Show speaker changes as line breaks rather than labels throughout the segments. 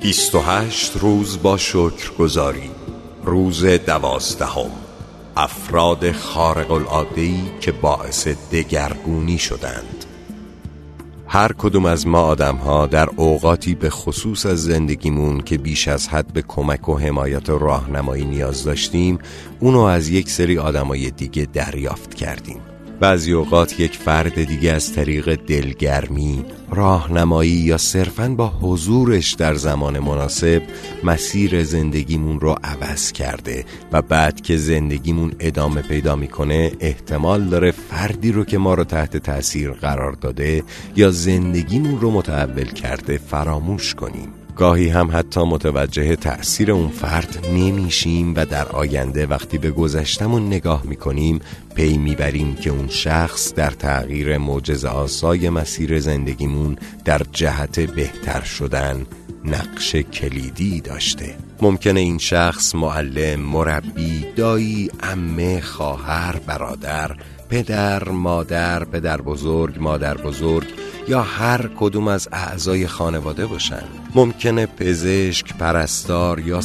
28 روز با شکر گذاری روز دوازدهم. افراد خارق العاده که باعث دگرگونی شدند. هر کدوم از ما آدم ها در اوقاتی به خصوص از زندگیمون که بیش از حد به کمک و حمایت و راهنمایی نیاز داشتیم اونو از یک سری آدمای دیگه دریافت کردیم. بعضی اوقات یک فرد دیگه از طریق دلگرمی، راهنمایی یا صرفاً با حضورش در زمان مناسب مسیر زندگیمون رو عوض کرده و بعد که زندگیمون ادامه پیدا می‌کنه احتمال داره فردی رو که ما رو تحت تاثیر قرار داده یا زندگیمون رو متحول کرده فراموش کنیم. گاهی هم حتی متوجه تأثیر اون فرد نمیشیم و در آینده وقتی به گذشتمون نگاه می‌کنیم پی می‌بریم که اون شخص در تغییر معجز آسای مسیر زندگیمون در جهت بهتر شدن نقش کلیدی داشته. ممکنه این شخص معلم، مربی، دایی، امه، خواهر، برادر، پدر، مادر، پدر بزرگ، مادر بزرگ یا هر کدوم از اعضای خانواده باشن. ممکنه پزشک، پرستار یا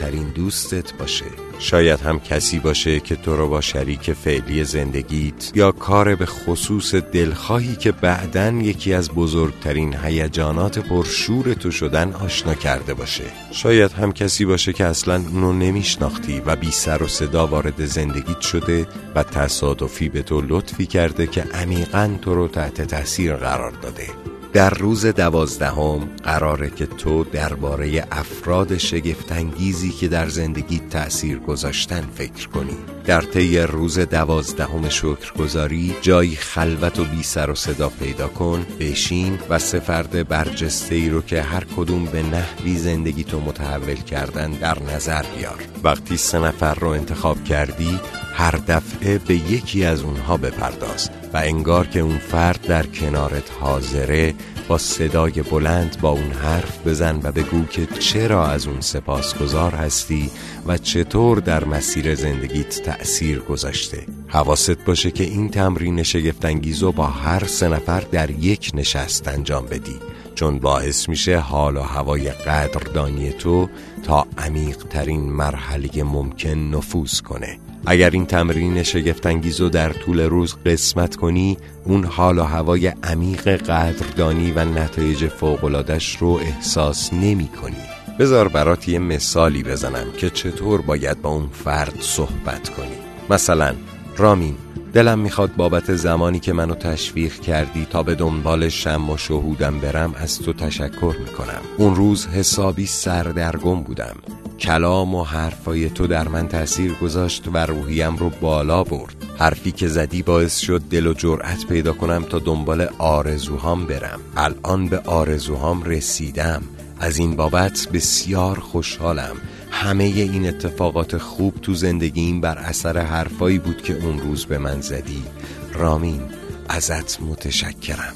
ترین دوستت باشه. شاید هم کسی باشه که تو رو با شریک فعلی زندگیت یا کار به خصوص دلخواهی که بعدا یکی از بزرگترین هیجانات پرشور تو شدن آشنا کرده باشه. شاید هم کسی باشه که اصلا اونو نمیشناختی و بی سر و صدا وارد زندگیت شده و تصادفی به تو لطفی کرده که عمیقا تو رو تحت تاثیر قرار داده. در روز دوازدهم قراره که تو درباره افراد شگفتانگیزی که در زندگی تأثیر گذاشتن فکر کنی. در طی روز دوازدهم شکرگزاری جایی خلوت و بی سر و صدا پیدا کن بشین و سه فرد برجسته ای رو که هر کدوم به نحوی زندگی تو متحول کردن در نظر بیار. وقتی سه نفر رو انتخاب کردی هر دفعه به یکی از اونها بپرداز و انگار که اون فرد در کنارت حاضره با صدای بلند با اون حرف بزن و بگو که چرا از اون سپاسگزار هستی و چطور در مسیر زندگیت تأثیر گذاشته. حواست باشه که این تمرین شگفتانگیز رو با هر سه نفر در یک نشست انجام بدی. چون باعث میشه حال و هوای قدردانی تو تا عمیق ترین مرحله ممکن نفوذ کنه. اگر این تمرین شگفتانگیز رو در طول روز قسمت کنی اون حال و هوای عمیق قدردانی و نتایج فوقلادش رو احساس نمی کنی بذار برات یه مثالی بزنم که چطور باید با اون فرد صحبت کنی. مثلا رامین دلم می‌خواد بابت زمانی که منو تشویق کردی تا به دنبال شم و شهودم برم از تو تشکر می‌کنم. اون روز حسابی سردرگم بودم. کلام و حرفای تو در من تاثیر گذاشت و روحیم رو بالا برد. حرفی که زدی باعث شد دل و جرأت پیدا کنم تا دنبال آرزوهام برم. الان به آرزوهام رسیدم. از این بابت بسیار خوشحالم. همه این اتفاقات خوب تو زندگیم بر اثر حرفایی بود که اون روز به من زدی. رامین ازت متشکرم.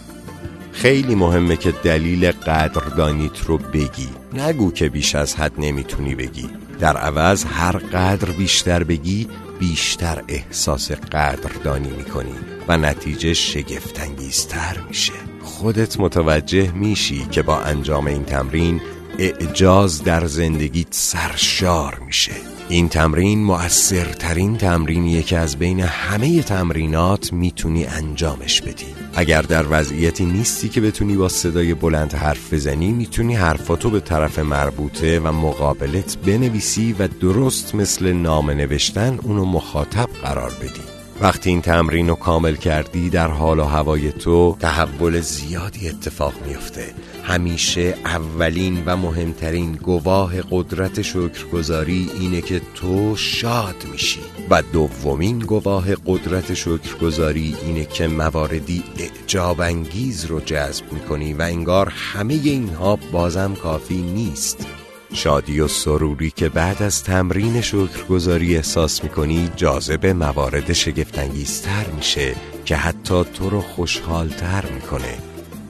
خیلی مهمه که دلیل قدردانیت رو بگی. نگو که بیش از حد نمی‌تونی بگی. در عوض هر قدر بیشتر بگی بیشتر احساس قدردانی می‌کنی و نتیجه شگفتانگیزتر میشه. خودت متوجه میشی که با انجام این تمرین اعجاز در زندگیت سرشار میشه. این تمرین مؤثرترین تمرینیه که از بین همه تمرینات می‌تونی انجامش بدی. اگر در وضعیتی نیستی که بتونی با صدای بلند حرف بزنی می‌تونی حرفاتو به طرف مربوطه و مقابلت بنویسی و درست مثل نام نوشتن اونو مخاطب قرار بدی. وقتی این تمرین رو کامل کردی در حال و هوای تو تحول زیادی اتفاق میفته همیشه اولین و مهمترین گواه قدرت شکرگزاری اینه که تو شاد میشی. و دومین گواه قدرت شکرگزاری اینه که مواردی اعجاب انگیز رو جذب می‌کنی و انگار همه اینها بازم کافی نیست. شادی و سروری که بعد از تمرین شکرگزاری احساس می‌کنی جاذب موارد شگفتانگیزتر میشه که حتی تو رو خوشحالتر می‌کنه.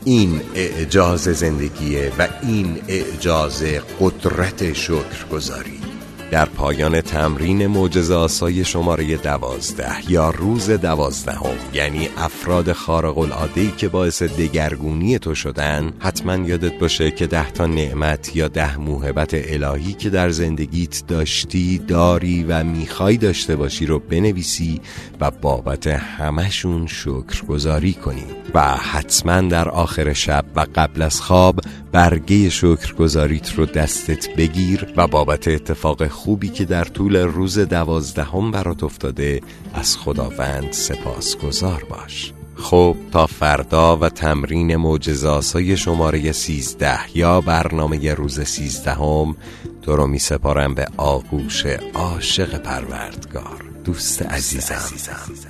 این اعجاز زندگیه و این اعجاز قدرت شکرگزاری. در پایان تمرین معجزه آسای شماره دوازده یا روز دوازدهم یعنی افراد خارق العاده که باعث دگرگونی تو شدن حتما یادت باشه که ده تا نعمت یا ده موهبت الهی که در زندگیت داشتی داری و می‌خوای داشته باشی رو بنویسی و بابت همشون شکرگزاری کنی. و حتما در آخر شب و قبل از خواب برگه شکرگزاریت رو دستت بگیر و بابت اتفاق خوبی که در طول روز دوازدهم برات افتاده از خداوند سپاسگزار باش. خب تا فردا و تمرین معجزاسای شماره سیزده یا برنامه روز سیزدهم تو رو می سپارم به آغوش عاشق پروردگار. دوست عزیزم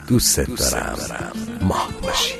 دوست دارم. ماه باشی.